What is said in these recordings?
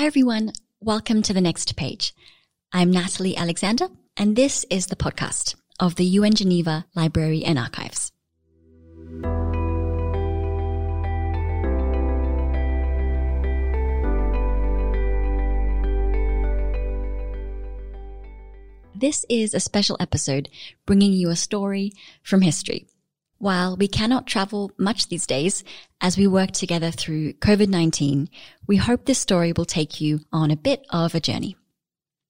Hi, everyone. Welcome to the next page. I'm Natalie Alexander, and this is the podcast of the UN Geneva Library and Archives. This is a special episode bringing you a story from history. While we cannot travel much these days as we work together through COVID-19, we hope this story will take you on a bit of a journey.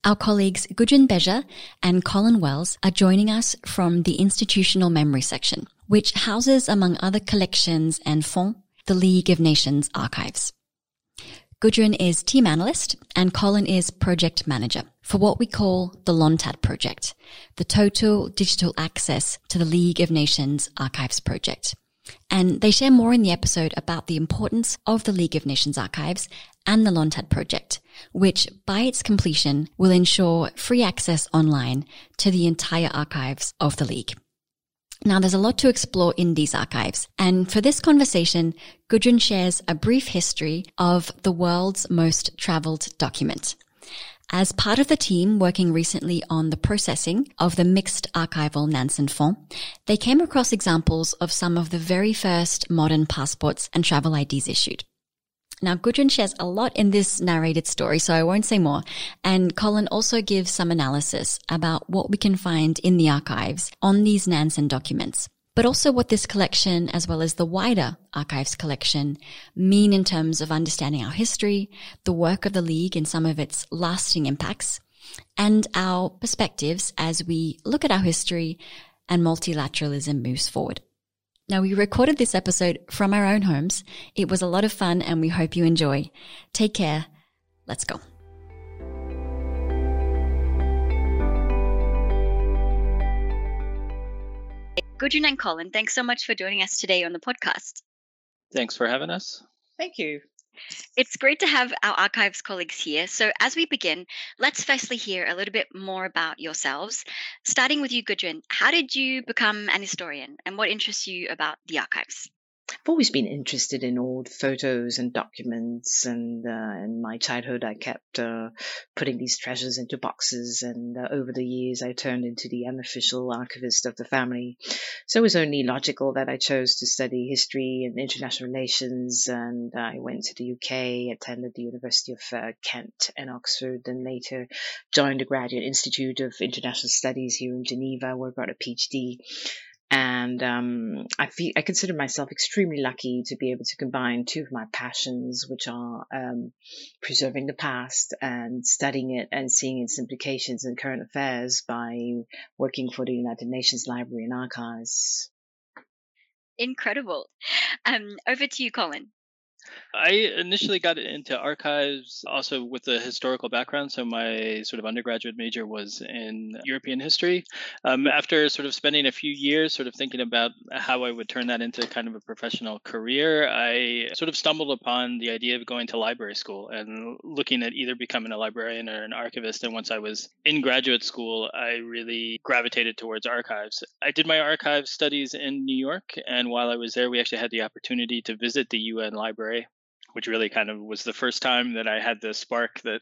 Our colleagues Gudrun Beger and Colin Wells are joining us from the Institutional Memory section, which houses, among other collections and fonds, the League of Nations archives. Gudrun is team analyst and Colin is project manager for what we call the LONTAD project, the Total Digital Access to the League of Nations Archives project. And they share more in the episode about the importance of the League of Nations archives and the LONTAD project, which by its completion will ensure free access online to the entire archives of the League. Now, there's a lot to explore in these archives. And for this conversation, Gudrun shares a brief history of the world's most traveled document. As part of the team working recently on the processing of the mixed archival Nansen Fonds, they came across examples of some of the very first modern passports and travel IDs issued. Now, Gudrun shares a lot in this narrated story, so I won't say more. And Colin also gives some analysis about what we can find in the archives on these Nansen documents, but also what this collection, as well as the wider archives collection, mean in terms of understanding our history, the work of the League and some of its lasting impacts, and our perspectives as we look at our history and multilateralism moves forward. Now, we recorded this episode from our own homes. It was a lot of fun and we hope you enjoy. Take care. Let's go. Gudrun and Colin, thanks so much for joining us today on the podcast. Thanks for having us. Thank you. It's great to have our archives colleagues here. So, as we begin, let's firstly hear a little bit more about yourselves. Starting with you, Gudrun, how did you become an historian and what interests you about the archives? I've always been interested in old photos and documents, and uh, in my childhood, I kept uh, putting these treasures into boxes. And uh, over the years, I turned into the unofficial archivist of the family. So it was only logical that I chose to study history and international relations. And I went to the UK, attended the University of uh, Kent and Oxford, and later joined the Graduate Institute of International Studies here in Geneva, where I got a PhD and um, I feel I consider myself extremely lucky to be able to combine two of my passions, which are um, preserving the past and studying it and seeing its implications in current affairs by working for the United Nations Library and Archives. Incredible. Um, over to you, Colin. I initially got into archives also with a historical background. So my sort of undergraduate major was in European history. Um, after sort of spending a few years sort of thinking about how I would turn that into kind of a professional career, I sort of stumbled upon the idea of going to library school and looking at either becoming a librarian or an archivist. And once I was in graduate school, I really gravitated towards archives. I did my archive studies in New York. And while I was there, we actually had the opportunity to visit the UN library which really kind of was the first time that I had the spark that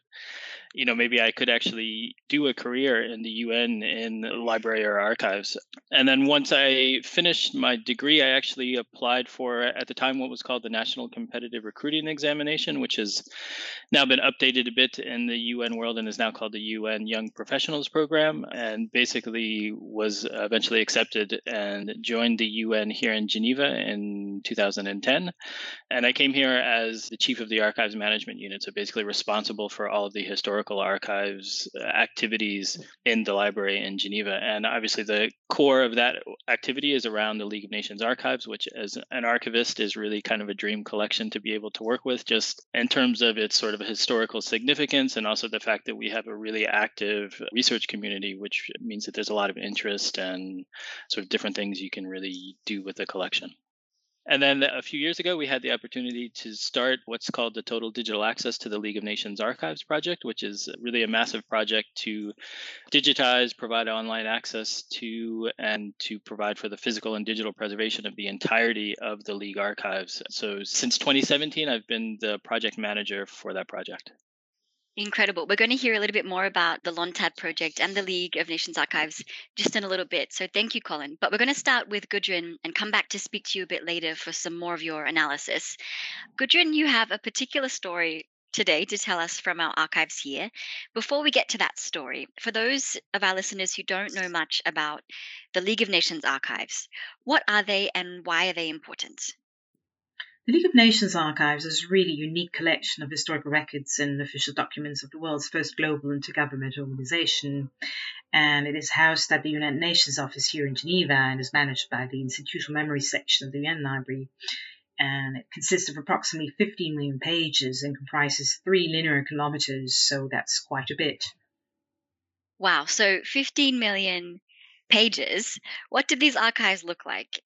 you know, maybe I could actually do a career in the UN in library or archives. And then once I finished my degree, I actually applied for, at the time, what was called the National Competitive Recruiting Examination, which has now been updated a bit in the UN world and is now called the UN Young Professionals Program. And basically was eventually accepted and joined the UN here in Geneva in 2010. And I came here as the chief of the archives management unit, so basically responsible for all of the historical historical archives uh, activities in the library in Geneva. And obviously, the core of that activity is around the League of Nations archives, which, as an archivist, is really kind of a dream collection to be able to work with, just in terms of its sort of historical significance and also the fact that we have a really active research community, which means that there's a lot of interest and sort of different things you can really do with the collection. And then a few years ago, we had the opportunity to start what's called the Total Digital Access to the League of Nations Archives project, which is really a massive project to digitize, provide online access to, and to provide for the physical and digital preservation of the entirety of the League archives. So since 2017, I've been the project manager for that project. Incredible. We're going to hear a little bit more about the LONTAD project and the League of Nations Archives just in a little bit. So thank you, Colin. But we're going to start with Gudrun and come back to speak to you a bit later for some more of your analysis. Gudrun, you have a particular story today to tell us from our archives here. Before we get to that story, for those of our listeners who don't know much about the League of Nations archives, what are they and why are they important? The League of Nations Archives is a really unique collection of historical records and official documents of the world's first global intergovernmental organization. And it is housed at the United Nations office here in Geneva and is managed by the Institutional Memory section of the UN Library. And it consists of approximately 15 million pages and comprises three linear kilometers, so that's quite a bit. Wow, so 15 million pages. What did these archives look like?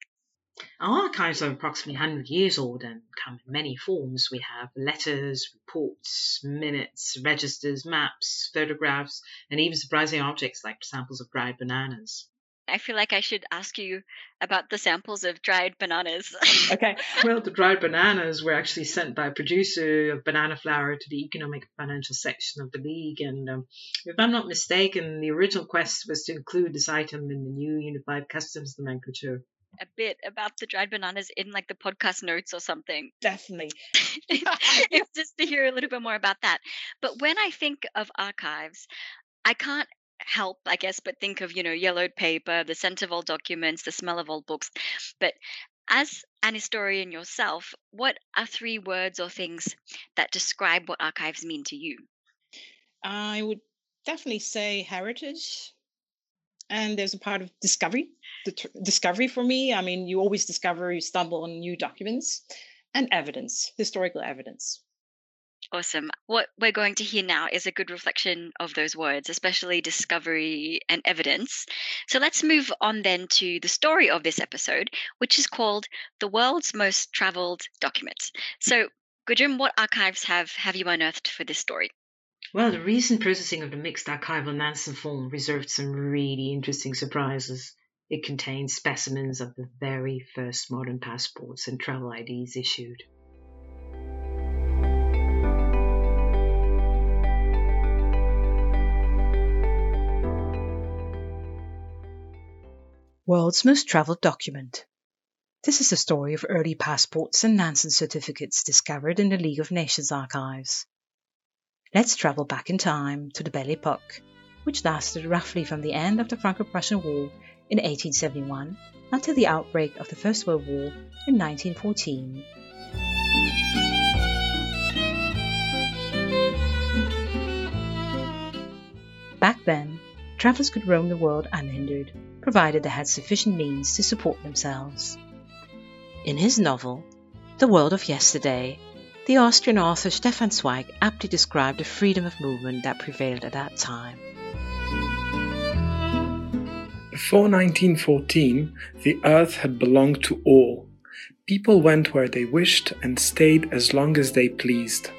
Our archives are approximately 100 years old and come in many forms. We have letters, reports, minutes, registers, maps, photographs, and even surprising objects like samples of dried bananas. I feel like I should ask you about the samples of dried bananas. okay. Well, the dried bananas were actually sent by a producer of banana flour to the economic financial section of the league. And um, if I'm not mistaken, the original quest was to include this item in the new unified customs nomenclature a bit about the dried bananas in like the podcast notes or something. Definitely. it's just to hear a little bit more about that. But when I think of archives, I can't help, I guess, but think of, you know, yellowed paper, the scent of old documents, the smell of old books. But as an historian yourself, what are three words or things that describe what archives mean to you? I would definitely say heritage. And there's a part of discovery discovery for me. I mean, you always discover, you stumble on new documents and evidence, historical evidence. Awesome. What we're going to hear now is a good reflection of those words, especially discovery and evidence. So let's move on then to the story of this episode, which is called The World's Most Traveled Documents. So, Gudrun, what archives have, have you unearthed for this story? Well, the recent processing of the mixed archival Nansen Fonds reserved some really interesting surprises. It contains specimens of the very first modern passports and travel IDs issued. World's Most Traveled Document. This is the story of early passports and Nansen certificates discovered in the League of Nations archives. Let's travel back in time to the Belle Epoque, which lasted roughly from the end of the Franco Prussian War in 1871 until the outbreak of the First World War in 1914. Back then, travelers could roam the world unhindered, provided they had sufficient means to support themselves. In his novel, The World of Yesterday, the Austrian author Stefan Zweig aptly described the freedom of movement that prevailed at that time. Before 1914, the earth had belonged to all. People went where they wished and stayed as long as they pleased.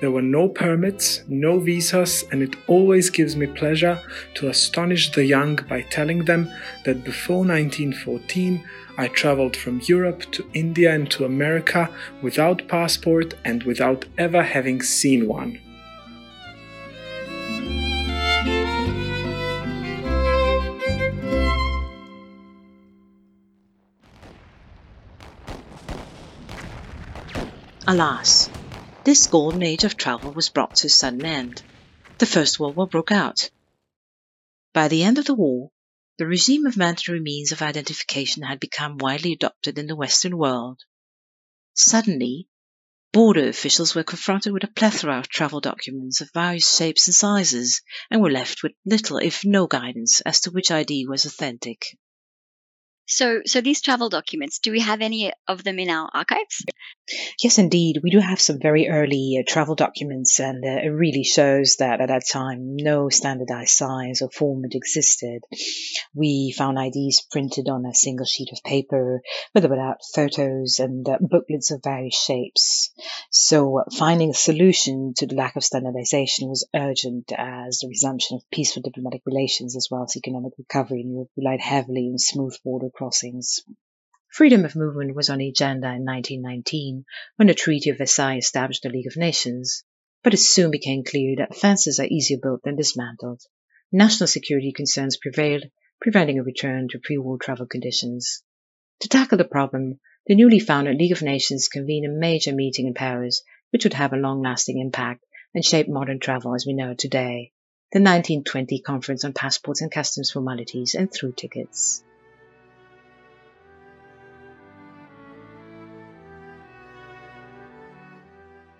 There were no permits, no visas, and it always gives me pleasure to astonish the young by telling them that before 1914 I traveled from Europe to India and to America without passport and without ever having seen one. Alas, this golden age of travel was brought to a sudden end. The First World War broke out. By the end of the war, the regime of mandatory means of identification had become widely adopted in the Western world. Suddenly, border officials were confronted with a plethora of travel documents of various shapes and sizes and were left with little, if no guidance, as to which ID was authentic. So, so these travel documents, do we have any of them in our archives? Yes, indeed. We do have some very early uh, travel documents, and uh, it really shows that at that time no standardized size or format existed. We found IDs printed on a single sheet of paper, with or without photos and uh, booklets of various shapes. So, uh, finding a solution to the lack of standardization was urgent as the resumption of peaceful diplomatic relations as well as economic recovery in Europe relied heavily on smooth border crossings. Freedom of movement was on the agenda in 1919 when the Treaty of Versailles established the League of Nations, but it soon became clear that fences are easier built than dismantled. National security concerns prevailed, preventing a return to pre-war travel conditions. To tackle the problem, the newly founded League of Nations convened a major meeting in Paris, which would have a long-lasting impact and shape modern travel as we know it today. The 1920 Conference on Passports and Customs Formalities and Through Tickets.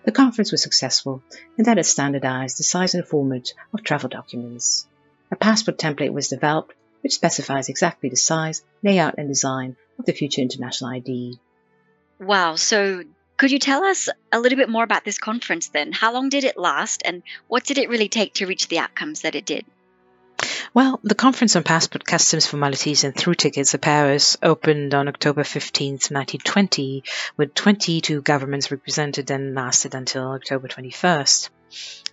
The conference was successful in that it standardized the size and format of travel documents. A passport template was developed which specifies exactly the size, layout, and design of the future international ID. Wow, so could you tell us a little bit more about this conference then? How long did it last, and what did it really take to reach the outcomes that it did? Well, the Conference on Passport Customs Formalities and Through Tickets at Paris opened on October 15, 1920, with 22 governments represented and lasted until October 21st.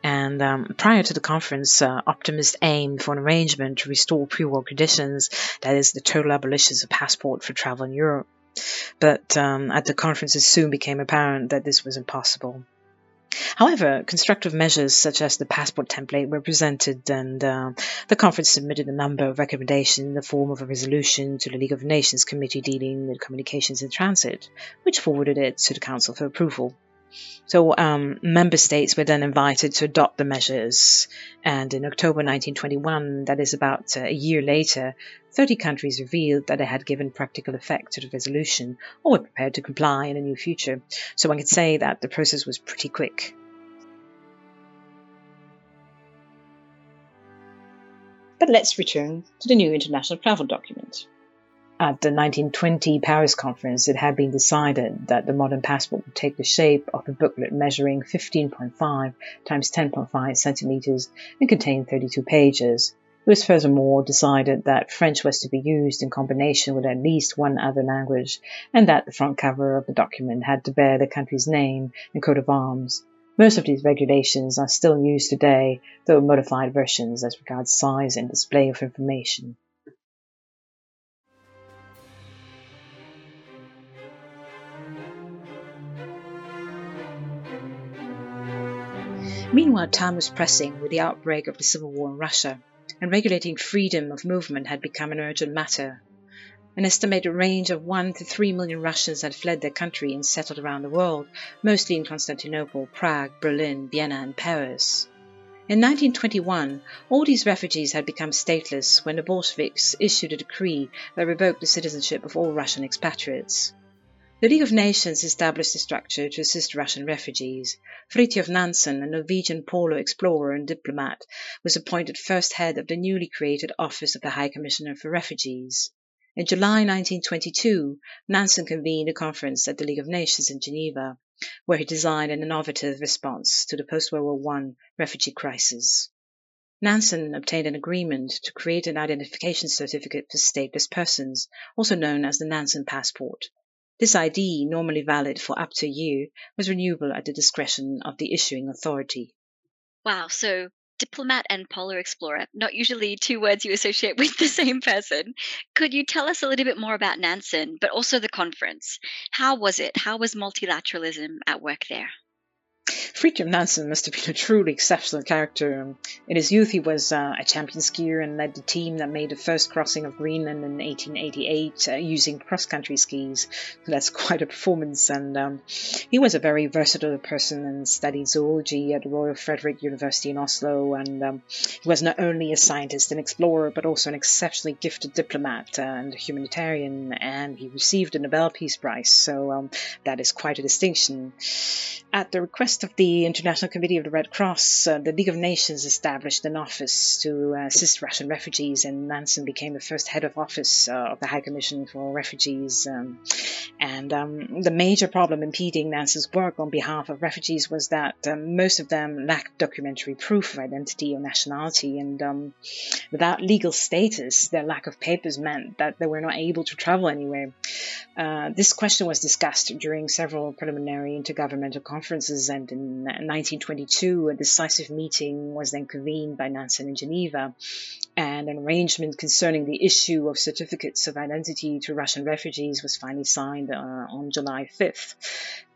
And um, prior to the conference, uh, optimists aimed for an arrangement to restore pre-war conditions, that is, the total abolition of passport for travel in Europe. But um, at the conference, it soon became apparent that this was impossible. However, constructive measures such as the passport template were presented, and uh, the conference submitted a number of recommendations in the form of a resolution to the League of Nations Committee dealing with communications in transit, which forwarded it to the Council for approval. So, um, member states were then invited to adopt the measures, and in October 1921, that is about uh, a year later, 30 countries revealed that they had given practical effect to the resolution or were prepared to comply in the near future. So one could say that the process was pretty quick. But let's return to the new international travel document. At the 1920 Paris conference, it had been decided that the modern passport would take the shape of a booklet measuring 15.5 times 10.5 centimeters and contain 32 pages. It was furthermore decided that French was to be used in combination with at least one other language, and that the front cover of the document had to bear the country's name and coat of arms. Most of these regulations are still in use today, though modified versions as regards size and display of information. Meanwhile, time was pressing with the outbreak of the civil war in Russia and regulating freedom of movement had become an urgent matter. An estimated range of 1 to 3 million Russians had fled their country and settled around the world, mostly in Constantinople, Prague, Berlin, Vienna, and Paris. In 1921, all these refugees had become stateless when the Bolsheviks issued a decree that revoked the citizenship of all Russian expatriates. The League of Nations established a structure to assist Russian refugees. Fridtjof Nansen, a Norwegian polar explorer and diplomat, was appointed first head of the newly created Office of the High Commissioner for Refugees. In July 1922, Nansen convened a conference at the League of Nations in Geneva, where he designed an innovative response to the post-World War I refugee crisis. Nansen obtained an agreement to create an identification certificate for stateless persons, also known as the Nansen Passport, this ID, normally valid for up to a year, was renewable at the discretion of the issuing authority. Wow, so diplomat and polar explorer, not usually two words you associate with the same person. Could you tell us a little bit more about Nansen, but also the conference? How was it? How was multilateralism at work there? Fridtjof Nansen must have been a truly exceptional character. Um, in his youth, he was uh, a champion skier and led the team that made the first crossing of Greenland in 1888 uh, using cross-country skis. That's quite a performance. And um, he was a very versatile person and studied zoology at the Royal Frederick University in Oslo. And um, he was not only a scientist and explorer, but also an exceptionally gifted diplomat uh, and humanitarian. And he received a Nobel Peace Prize, so um, that is quite a distinction. At the request of the International Committee of the Red Cross, uh, the League of Nations established an office to uh, assist Russian refugees, and Nansen became the first head of office uh, of the High Commission for Refugees. Um, and um, the major problem impeding Nansen's work on behalf of refugees was that um, most of them lacked documentary proof of identity or nationality, and um, without legal status, their lack of papers meant that they were not able to travel anywhere. Uh, this question was discussed during several preliminary intergovernmental conferences, and in 1922, a decisive meeting was then convened by Nansen in Geneva, and an arrangement concerning the issue of certificates of identity to Russian refugees was finally signed uh, on July 5th.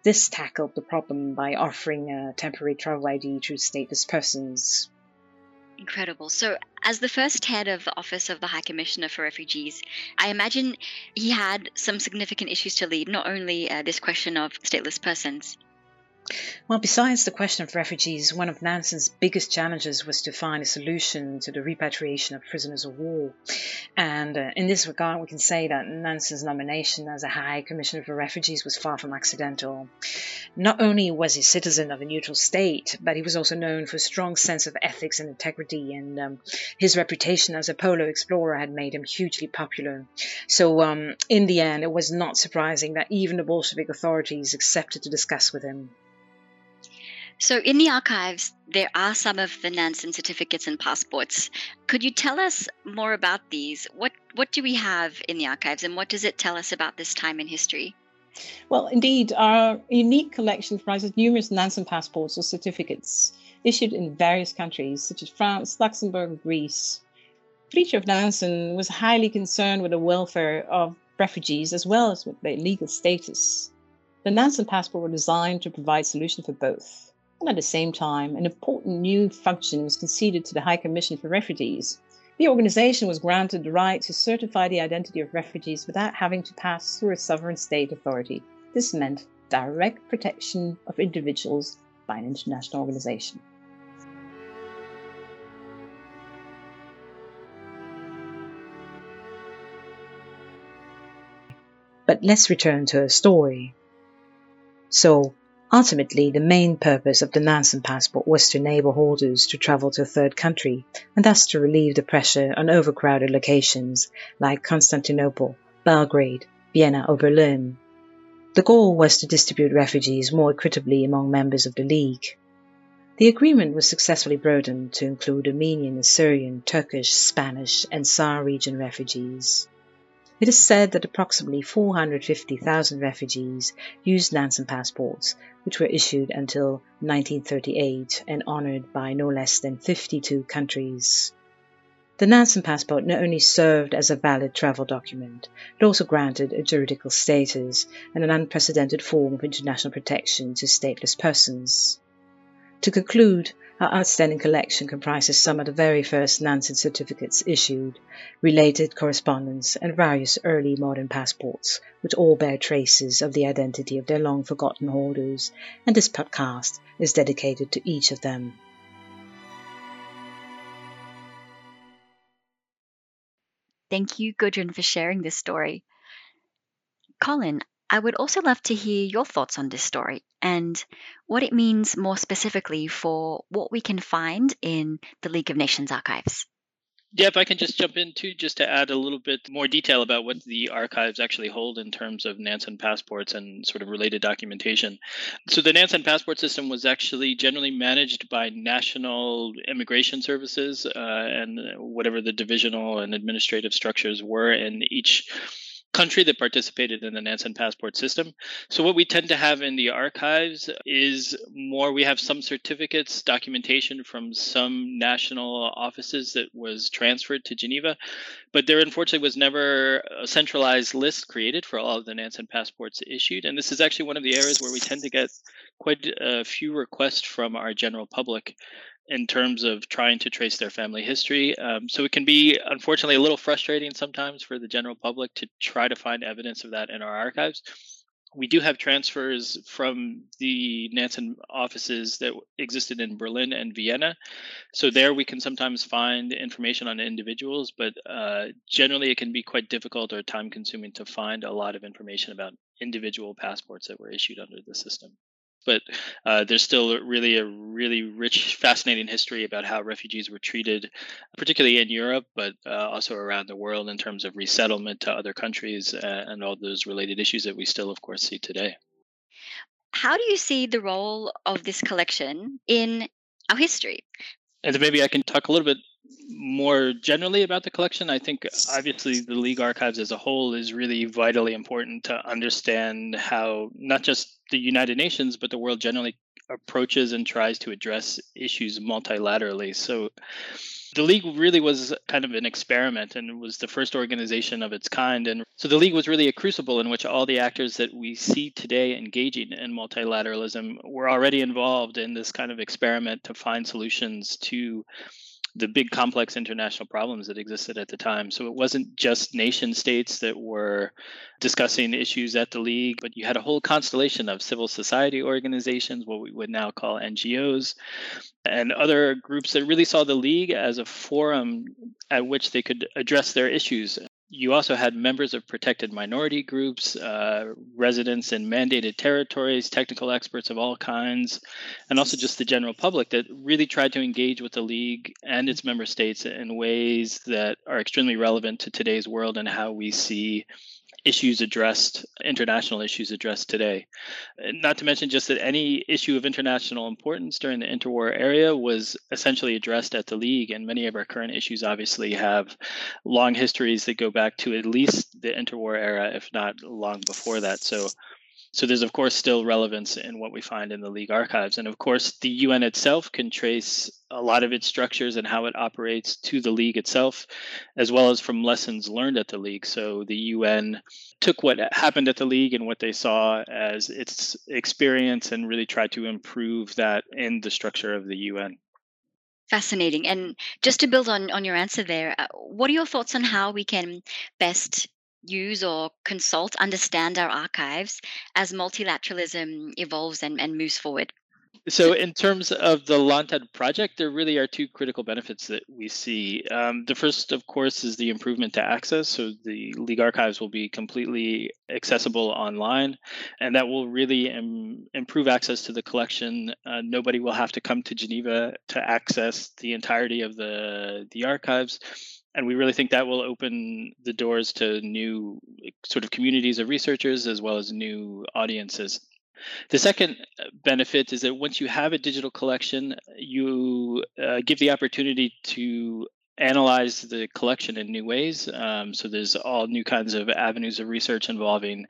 This tackled the problem by offering a temporary travel ID to stateless persons. Incredible. So, as the first head of the Office of the High Commissioner for Refugees, I imagine he had some significant issues to lead, not only uh, this question of stateless persons. Well, besides the question of refugees, one of Nansen's biggest challenges was to find a solution to the repatriation of prisoners of war. And uh, in this regard, we can say that Nansen's nomination as a High Commissioner for Refugees was far from accidental. Not only was he a citizen of a neutral state, but he was also known for a strong sense of ethics and integrity, and um, his reputation as a polar explorer had made him hugely popular. So, um, in the end, it was not surprising that even the Bolshevik authorities accepted to discuss with him. So, in the archives, there are some of the Nansen certificates and passports. Could you tell us more about these? What what do we have in the archives, and what does it tell us about this time in history? Well, indeed, our unique collection comprises numerous Nansen passports or certificates issued in various countries, such as France, Luxembourg, and Greece. Fridtjof Nansen was highly concerned with the welfare of refugees as well as with their legal status. The Nansen passport were designed to provide solution for both and at the same time, an important new function was conceded to the High Commission for Refugees. The organization was granted the right to certify the identity of refugees without having to pass through a sovereign state authority. This meant direct protection of individuals by an international organization. But let's return to her story. So, Ultimately, the main purpose of the Nansen passport was to enable holders to travel to a third country and thus to relieve the pressure on overcrowded locations like Constantinople, Belgrade, Vienna, or Berlin. The goal was to distribute refugees more equitably among members of the League. The agreement was successfully broadened to include Armenian, Assyrian, Turkish, Spanish, and Saar region refugees. It is said that approximately 450,000 refugees used Nansen passports, which were issued until 1938 and honored by no less than 52 countries. The Nansen passport not only served as a valid travel document, it also granted a juridical status and an unprecedented form of international protection to stateless persons. To conclude, our outstanding collection comprises some of the very first Nansen certificates issued, related correspondence, and various early modern passports, which all bear traces of the identity of their long forgotten holders, and this podcast is dedicated to each of them. Thank you, Gudrun, for sharing this story. Colin, I would also love to hear your thoughts on this story and what it means more specifically for what we can find in the League of Nations archives. Yeah, if I can just jump in too, just to add a little bit more detail about what the archives actually hold in terms of Nansen passports and sort of related documentation. So, the Nansen passport system was actually generally managed by national immigration services uh, and whatever the divisional and administrative structures were in each country that participated in the Nansen passport system. So what we tend to have in the archives is more we have some certificates, documentation from some national offices that was transferred to Geneva, but there unfortunately was never a centralized list created for all of the Nansen passports issued. And this is actually one of the areas where we tend to get quite a few requests from our general public in terms of trying to trace their family history. Um, so it can be, unfortunately, a little frustrating sometimes for the general public to try to find evidence of that in our archives. We do have transfers from the Nansen offices that existed in Berlin and Vienna. So there we can sometimes find information on individuals, but uh, generally it can be quite difficult or time consuming to find a lot of information about individual passports that were issued under the system but uh, there's still really a really rich, fascinating history about how refugees were treated, particularly in Europe, but uh, also around the world in terms of resettlement to other countries uh, and all those related issues that we still, of course, see today. How do you see the role of this collection in our history? And maybe I can talk a little bit more generally about the collection, I think obviously the League Archives as a whole is really vitally important to understand how not just the United Nations, but the world generally approaches and tries to address issues multilaterally. So the League really was kind of an experiment and was the first organization of its kind. And so the League was really a crucible in which all the actors that we see today engaging in multilateralism were already involved in this kind of experiment to find solutions to the big complex international problems that existed at the time. So it wasn't just nation states that were discussing issues at the league, but you had a whole constellation of civil society organizations, what we would now call NGOs, and other groups that really saw the league as a forum at which they could address their issues you also had members of protected minority groups, uh, residents in mandated territories, technical experts of all kinds, and also just the general public that really tried to engage with the league and its member states in ways that are extremely relevant to today's world and how we see issues addressed, international issues addressed today. Not to mention just that any issue of international importance during the interwar area was essentially addressed at the League, and many of our current issues obviously have long histories that go back to at least the interwar era, if not long before that. So so there's, of course, still relevance in what we find in the League archives. And of course, the UN itself can trace a lot of its structures and how it operates to the League itself, as well as from lessons learned at the League. So the UN took what happened at the League and what they saw as its experience and really tried to improve that in the structure of the UN. Fascinating. And just to build on, on your answer there, uh, what are your thoughts on how we can best use or consult, understand our archives as multilateralism evolves and, and moves forward? So, in terms of the LONTAD project, there really are two critical benefits that we see. Um, the first, of course, is the improvement to access. So, the League archives will be completely accessible online, and that will really Im- improve access to the collection. Uh, nobody will have to come to Geneva to access the entirety of the the archives and we really think that will open the doors to new sort of communities of researchers as well as new audiences. The second uh, benefit is that once you have a digital collection, you uh, give the opportunity to analyze the collection in new ways. Um, so there's all new kinds of avenues of research involving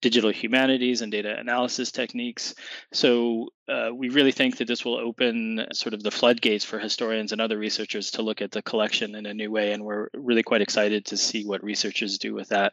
digital humanities and data analysis techniques. So uh, we really think that this will open sort of the floodgates for historians and other researchers to look at the collection in a new way. And we're really quite excited to see what researchers do with that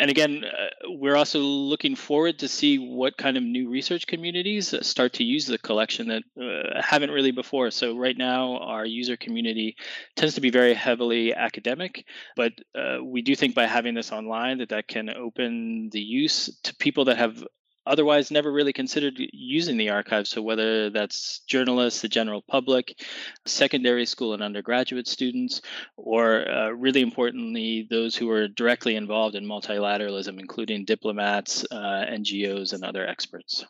and again, uh, we're also looking forward to see what kind of new research communities start to use the collection that uh, haven't really before. So right now, our user community tends to be very heavily academic, but uh, we do think by having this online that that can open the use to people that have otherwise never really considered using the archive. So, whether that's journalists, the general public, secondary school and undergraduate students, or uh, really importantly, those who are directly involved in multilateralism, including diplomats, uh, NGOs, and other experts.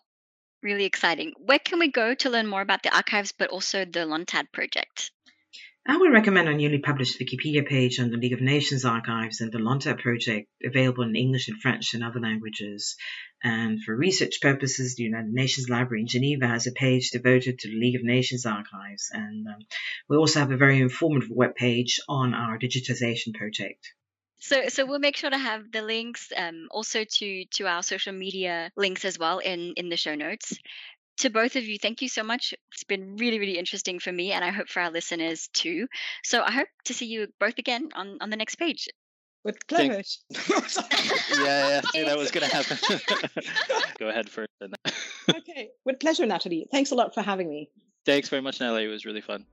Really exciting. Where can we go to learn more about the archives, but also the LONTAD project? I would recommend a newly published Wikipedia page on the League of Nations archives and the LONTAD project, available in English and French and other languages. And for research purposes, the United Nations Library in Geneva has a page devoted to the League of Nations archives. And um, we also have a very informative web page on our digitization project. So, so we'll make sure to have the links, um, also to to our social media links as well in in the show notes to both of you, thank you so much. It's been really, really interesting for me, and I hope for our listeners too. So I hope to see you both again on, on the next page. With pleasure. yeah, yeah, that was going to happen. Go ahead first. okay, with pleasure, Natalie. Thanks a lot for having me. Thanks very much, Natalie. It was really fun.